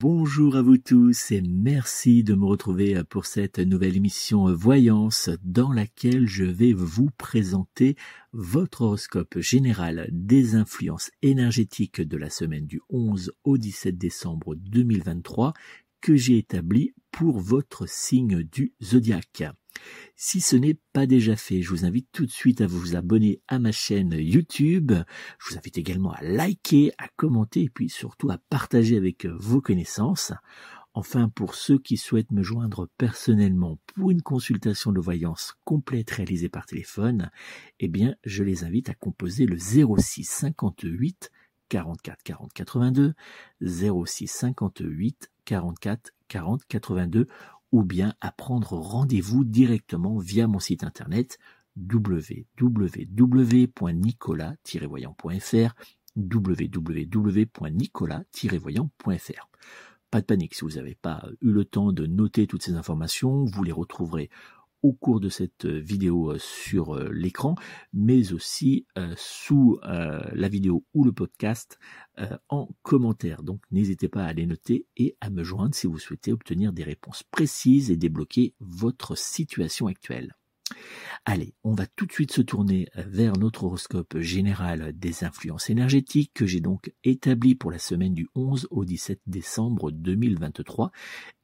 Bonjour à vous tous et merci de me retrouver pour cette nouvelle émission Voyance dans laquelle je vais vous présenter votre horoscope général des influences énergétiques de la semaine du 11 au 17 décembre 2023 que j'ai établi pour votre signe du zodiaque. Si ce n'est pas déjà fait, je vous invite tout de suite à vous abonner à ma chaîne YouTube. Je vous invite également à liker, à commenter et puis surtout à partager avec vos connaissances. Enfin, pour ceux qui souhaitent me joindre personnellement pour une consultation de voyance complète réalisée par téléphone, eh bien, je les invite à composer le 06 58 44 40 82, 06 58 44 40 82 ou bien à prendre rendez-vous directement via mon site internet www.nicolas-voyant.fr www.nicolas-voyant.fr Pas de panique si vous n'avez pas eu le temps de noter toutes ces informations, vous les retrouverez au cours de cette euh, vidéo euh, sur euh, l'écran, mais aussi sous la vidéo ou le podcast en commentaire. Donc n'hésitez pas à les noter et à me joindre si vous souhaitez obtenir des réponses précises et débloquer votre situation actuelle. Allez, on va tout de suite se tourner vers notre horoscope général des influences énergétiques que j'ai donc établi pour la semaine du 11 au 17 décembre 2023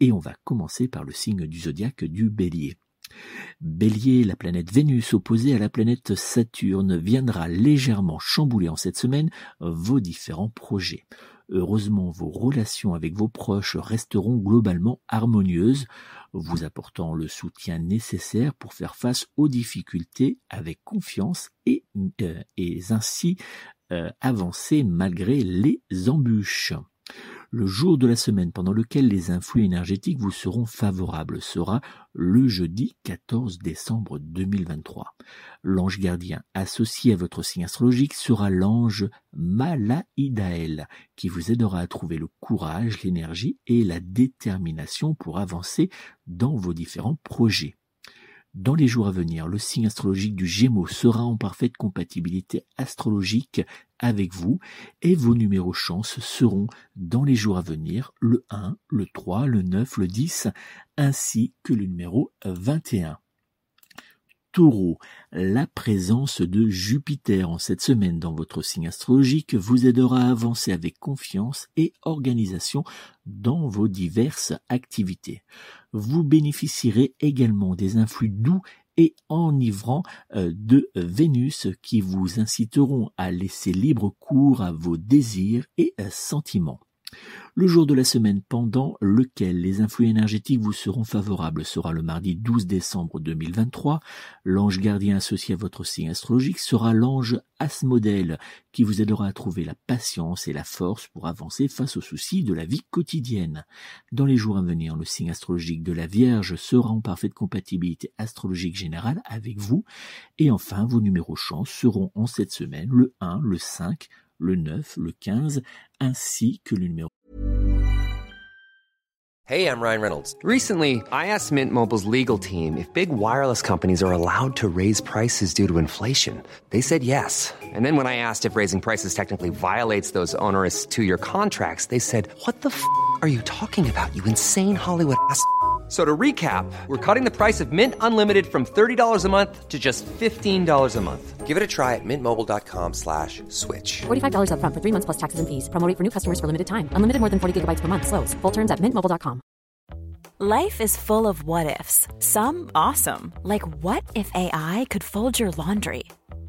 et on va commencer par le signe du zodiaque du bélier. Bélier, la planète Vénus opposée à la planète Saturne viendra légèrement chambouler en cette semaine vos différents projets. Heureusement, vos relations avec vos proches resteront globalement harmonieuses, vous apportant le soutien nécessaire pour faire face aux difficultés avec confiance et, euh, ainsi euh, avancer malgré les embûches. Le jour de la semaine pendant lequel les influx énergétiques vous seront favorables sera le jeudi 14 décembre 2023. L'ange gardien associé à votre signe astrologique sera l'ange Malaïdaël qui vous aidera à trouver le courage, l'énergie et la détermination pour avancer dans vos différents projets. Dans les jours à venir, le signe astrologique du Gémeaux sera en parfaite compatibilité astrologique avec vous et vos numéros chance seront dans les jours à venir le 1, le 3, le 9, le 10 ainsi que le numéro 21. Taureau, la présence de Jupiter en cette semaine dans votre signe astrologique vous aidera à avancer avec confiance et organisation dans vos diverses activités. Vous bénéficierez également des influx doux et enivrants euh, de Vénus qui vous inciteront à laisser libre cours à vos désirs et sentiments. Le jour de la semaine pendant lequel les influx énergétiques vous seront favorables sera le mardi 12 décembre 2023. L'ange gardien associé à votre signe astrologique sera l'ange Asmodèle qui vous aidera à trouver la patience et la force pour avancer face aux soucis de la vie quotidienne. Dans les jours à venir, le signe astrologique de la Vierge sera en parfaite compatibilité astrologique générale avec vous. Et enfin, vos numéros chance seront en cette semaine le 1, le 5, le 9, le 15, ainsi que le numéro Hey, I'm Ryan Reynolds. Recently, I asked Mint Mobile's legal team if big wireless companies are allowed to raise prices due to inflation. They said yes. And then when I asked if raising prices technically violates those onerous two-year contracts, they said, "What the f*** are you talking about? You insane Hollywood ass." So to recap, we're cutting the price of Mint Unlimited from $30 a month to just $15 a month. Give it a try at mintmobile.com slash switch. $45 up front for three months plus taxes and fees. Promo for new customers for limited time. Unlimited more than 40 gigabytes per month. Slows. Full terms at mintmobile.com. Life is full of what ifs. Some awesome. Like what if AI could fold your laundry?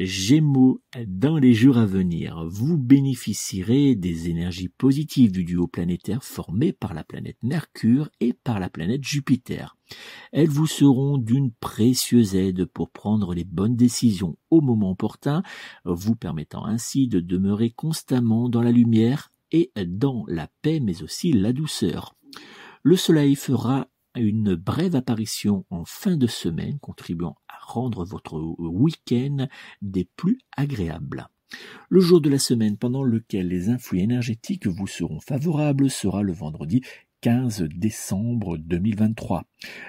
Gémeaux, dans les jours à venir, vous bénéficierez des énergies positives du duo planétaire formé par la planète Mercure et par la planète Jupiter. Elles vous seront d'une précieuse aide pour prendre les bonnes décisions au moment opportun, vous permettant ainsi de demeurer constamment dans la lumière et dans la paix mais aussi la douceur. Le soleil fera une brève apparition en fin de semaine, contribuant rendre votre week-end des plus agréables. Le jour de la semaine pendant lequel les influx énergétiques vous seront favorables sera le vendredi 15 décembre 2023.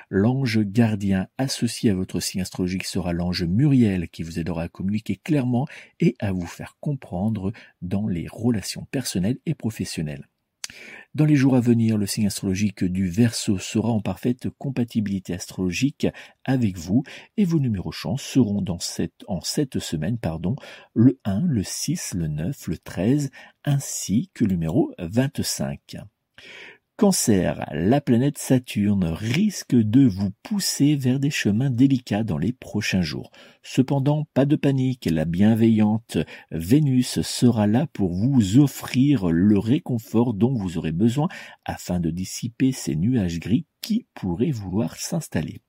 L'ange gardien associé à votre signe astrologique sera l'ange Muriel qui vous aidera à communiquer clairement et à vous faire comprendre dans les relations personnelles et professionnelles. Dans les jours à venir, le signe astrologique du Verseau sera en parfaite compatibilité astrologique avec vous et vos numéros chance seront dans cette, en cette semaine pardon, le 1, le 6, le 9, le 13 ainsi que le numéro 25. Cancer, la planète Saturne risque de vous pousser vers des chemins délicats dans les prochains jours. Cependant, pas de panique, la bienveillante Vénus sera là pour vous offrir le réconfort dont vous aurez besoin afin de dissiper ces nuages gris qui pourraient vouloir s'installer.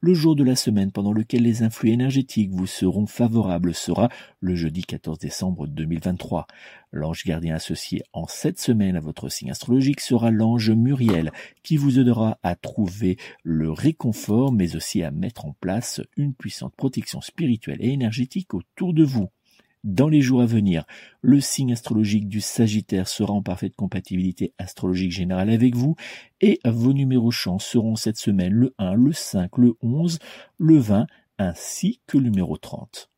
Le jour de la semaine pendant lequel les influx énergétiques vous seront favorables sera le jeudi 14 décembre 2023. L'ange gardien associé en cette semaine à votre signe astrologique sera l'ange Muriel qui vous aidera à trouver le réconfort mais aussi à mettre en place une puissante protection spirituelle et énergétique autour de vous. Dans les jours à venir, le signe astrologique du Sagittaire sera en parfaite compatibilité astrologique générale avec vous et vos numéros chance seront cette semaine le 1, le 5, le 11, le 20 ainsi que le numéro 30.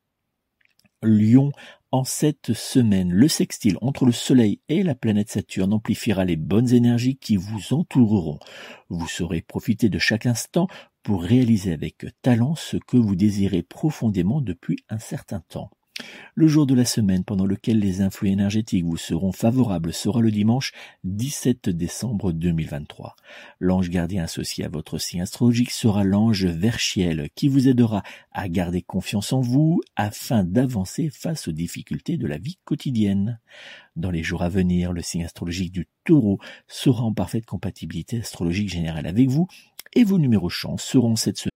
Lion, en cette semaine, le sextile entre le Soleil et la planète Saturne amplifiera les bonnes énergies qui vous entoureront. Vous saurez profiter de chaque instant pour réaliser avec talent ce que vous désirez profondément depuis un certain temps. Le jour de la semaine pendant lequel les influx énergétiques vous seront favorables sera le dimanche 17 décembre 2023. L'ange gardien associé à votre signe astrologique sera l'ange Verchiel qui vous aidera à garder confiance en vous afin d'avancer face aux difficultés de la vie quotidienne. Dans les jours à venir, le signe astrologique du taureau sera en parfaite compatibilité astrologique générale avec vous et vos numéros chance seront cette semaine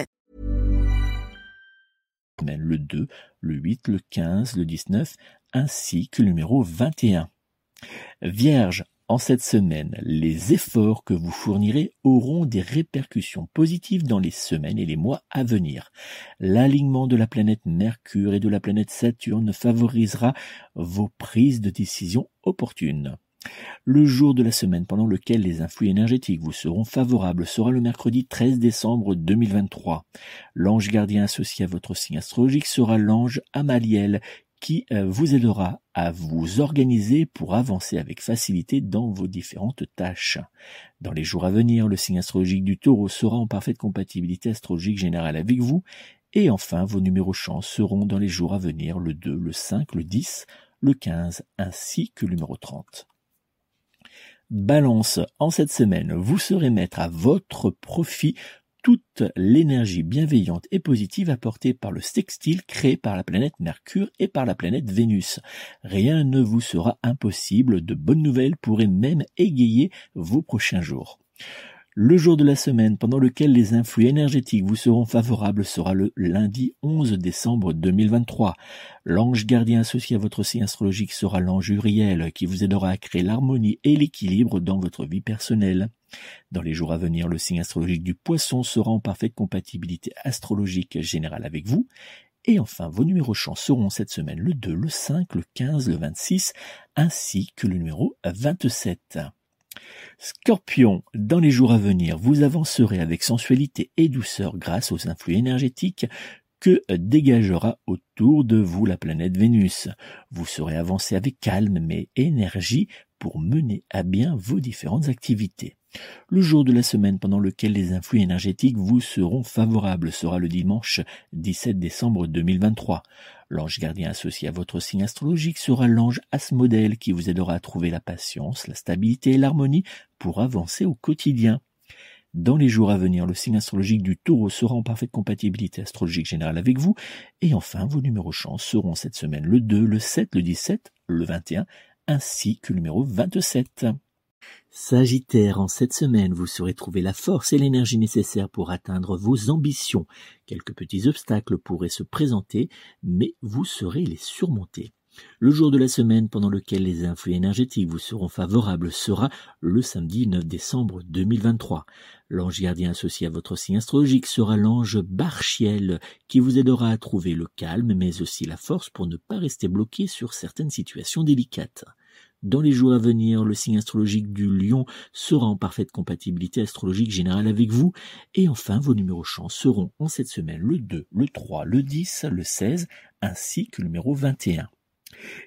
Le 2, le 8, le 15, le 19, ainsi que le numéro 21. Vierge, en cette semaine, les efforts que vous fournirez auront des répercussions positives dans les semaines et les mois à venir. L'alignement de la planète Mercure et de la planète Saturne favorisera vos prises de décision opportunes. Le jour de la semaine pendant lequel les influx énergétiques vous seront favorables sera le mercredi 13 décembre 2023. L'ange gardien associé à votre signe astrologique sera l'ange Amaliel qui euh, vous aidera à vous organiser pour avancer avec facilité dans vos différentes tâches. Dans les jours à venir, le signe astrologique du taureau sera en parfaite compatibilité astrologique générale avec vous. Et enfin, vos numéros chance seront dans les jours à venir le 2, le 5, le 10, le 15 ainsi que le numéro 30. Balance, en cette semaine, vous serez mettre à votre profit toute l'énergie bienveillante et positive apportée par le sextile créé par la planète Mercure et par la planète Vénus. Rien ne vous sera impossible, de bonnes nouvelles pourraient même égayer vos prochains jours. Le jour de la semaine pendant lequel les influx énergétiques vous seront favorables sera le lundi 11 décembre 2023. L'ange gardien associé à votre signe astrologique sera l'ange Uriel qui vous aidera à créer l'harmonie et l'équilibre dans votre vie personnelle. Dans les jours à venir, le signe astrologique du poisson sera en parfaite compatibilité astrologique générale avec vous. Et enfin, vos numéros chants seront cette semaine le 2, le 5, le 15, le 26, ainsi que le numéro 27. Scorpion, dans les jours à venir, vous avancerez avec sensualité et douceur grâce aux influx énergétiques que dégagera autour de vous la planète Vénus. Vous serez avancé avec calme mais énergie pour mener à bien vos différentes activités. Le jour de la semaine pendant lequel les influx énergétiques vous seront favorables sera le dimanche 17 décembre 2023. L'ange gardien associé à votre signe astrologique sera l'ange Asmodèle qui vous aidera à trouver la patience, la stabilité et l'harmonie pour avancer au quotidien. Dans les jours à venir, le signe astrologique du taureau sera en parfaite compatibilité astrologique générale avec vous. Et enfin, vos numéros chance seront cette semaine le 2, le 7, le 17, le 21, ainsi que le numéro 27. Sagittaire, en cette semaine, vous saurez trouver la force et l'énergie nécessaires pour atteindre vos ambitions. Quelques petits obstacles pourraient se présenter, mais vous saurez les surmonter. Le jour de la semaine pendant lequel les influx énergétiques vous seront favorables sera le samedi 9 décembre 2023. L'ange gardien associé à votre signe astrologique sera l'ange Barchiel qui vous aidera à trouver le calme mais aussi la force pour ne pas rester bloqué sur certaines situations délicates. Dans les jours à venir, le signe astrologique du lion sera en parfaite compatibilité astrologique générale avec vous. Et enfin, vos numéros chance seront en cette semaine le 2, le 3, le 10, le 16, ainsi que le numéro 21.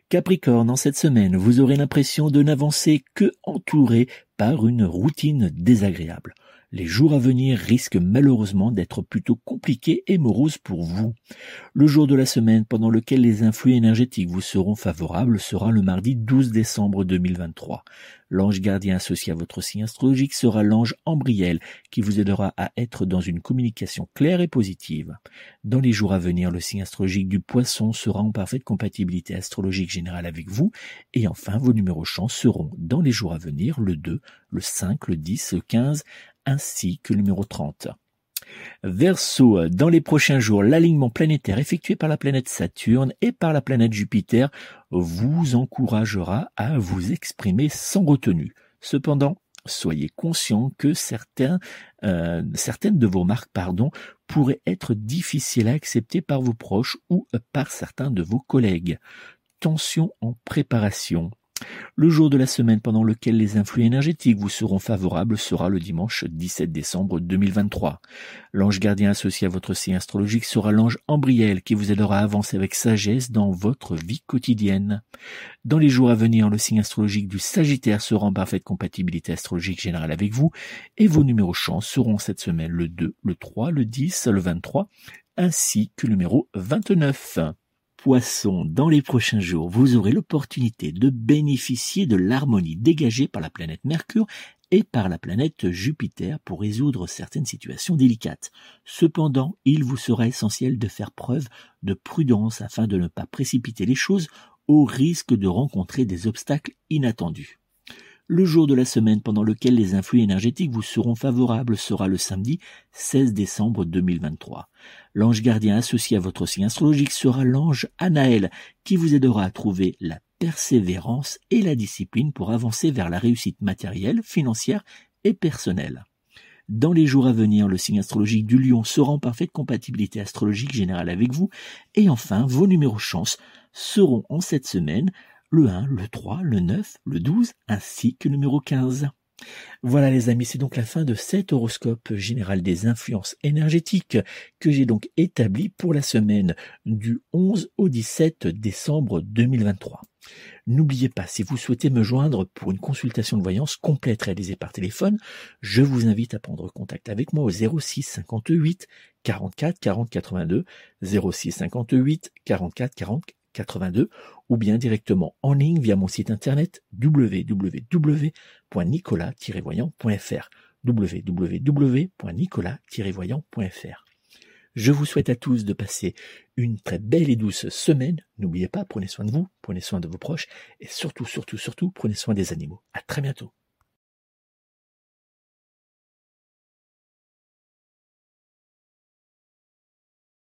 Capricorne, en cette semaine, vous aurez l'impression de n'avancer que entouré par une routine désagréable les jours à venir risquent malheureusement d'être plutôt compliqués et moroses pour vous. Le jour de la semaine pendant lequel les influx énergétiques vous seront favorables sera le mardi 12 décembre 2023. L'ange gardien associé à votre signe astrologique sera l'ange Ambriel qui vous aidera à être dans une communication claire et positive. Dans les jours à venir, le signe astrologique du poisson sera en parfaite compatibilité astrologique générale avec vous. Et enfin, vos numéros chance seront dans les jours à venir le 2, le 5, le 10, le 15, ainsi que le numéro 30. Verseau, dans les prochains jours, l'alignement planétaire effectué par la planète Saturne et par la planète Jupiter vous encouragera à vous exprimer sans retenue. Cependant, soyez conscient que euh, certaines de vos marques pardon, pourraient être difficiles à accepter par vos proches ou par certains de vos collègues. Tension en préparation. Le jour de la semaine pendant lequel les influx énergétiques vous seront favorables sera le dimanche 17 décembre 2023. L'ange gardien associé à votre signe astrologique sera l'ange Ambriel qui vous aidera à avancer avec sagesse dans votre vie quotidienne. Dans les jours à venir, le signe astrologique du Sagittaire sera en parfaite compatibilité astrologique générale avec vous et vos numéros chance seront cette semaine le 2, le 3, le 10, le 23 ainsi que le numéro 29 poisson, dans les prochains jours, vous aurez l'opportunité de bénéficier de l'harmonie dégagée par la planète Mercure et par la planète Jupiter pour résoudre certaines situations délicates. Cependant, il vous sera essentiel de faire preuve de prudence afin de ne pas précipiter les choses au risque de rencontrer des obstacles inattendus. Le jour de la semaine pendant lequel les influx énergétiques vous seront favorables sera le samedi 16 décembre 2023. L'ange gardien associé à votre signe astrologique sera l'ange Anaël qui vous aidera à trouver la persévérance et la discipline pour avancer vers la réussite matérielle, financière et personnelle. Dans les jours à venir, le signe astrologique du lion sera en parfaite compatibilité astrologique générale avec vous. Et enfin, vos numéros chance seront en cette semaine le 1, le 3, le 9, le 12 ainsi que le numéro 15. Voilà les amis, c'est donc la fin de cet horoscope général des influences énergétiques que j'ai donc établi pour la semaine du 11 au 17 décembre 2023. N'oubliez pas, si vous souhaitez me joindre pour une consultation de voyance complète réalisée par téléphone, je vous invite à prendre contact avec moi au 06 58 44 40 82, 06 58 44 40 82 ou bien directement en ligne via mon site internet www.nicolas-voyant.fr www.nicolas-voyant.fr Je vous souhaite à tous de passer une très belle et douce semaine. N'oubliez pas, prenez soin de vous, prenez soin de vos proches et surtout, surtout, surtout, prenez soin des animaux. À très bientôt.